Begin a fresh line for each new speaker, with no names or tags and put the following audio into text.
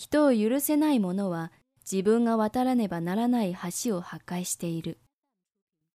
人を許せない者は自分が渡らねばならない橋を破壊している。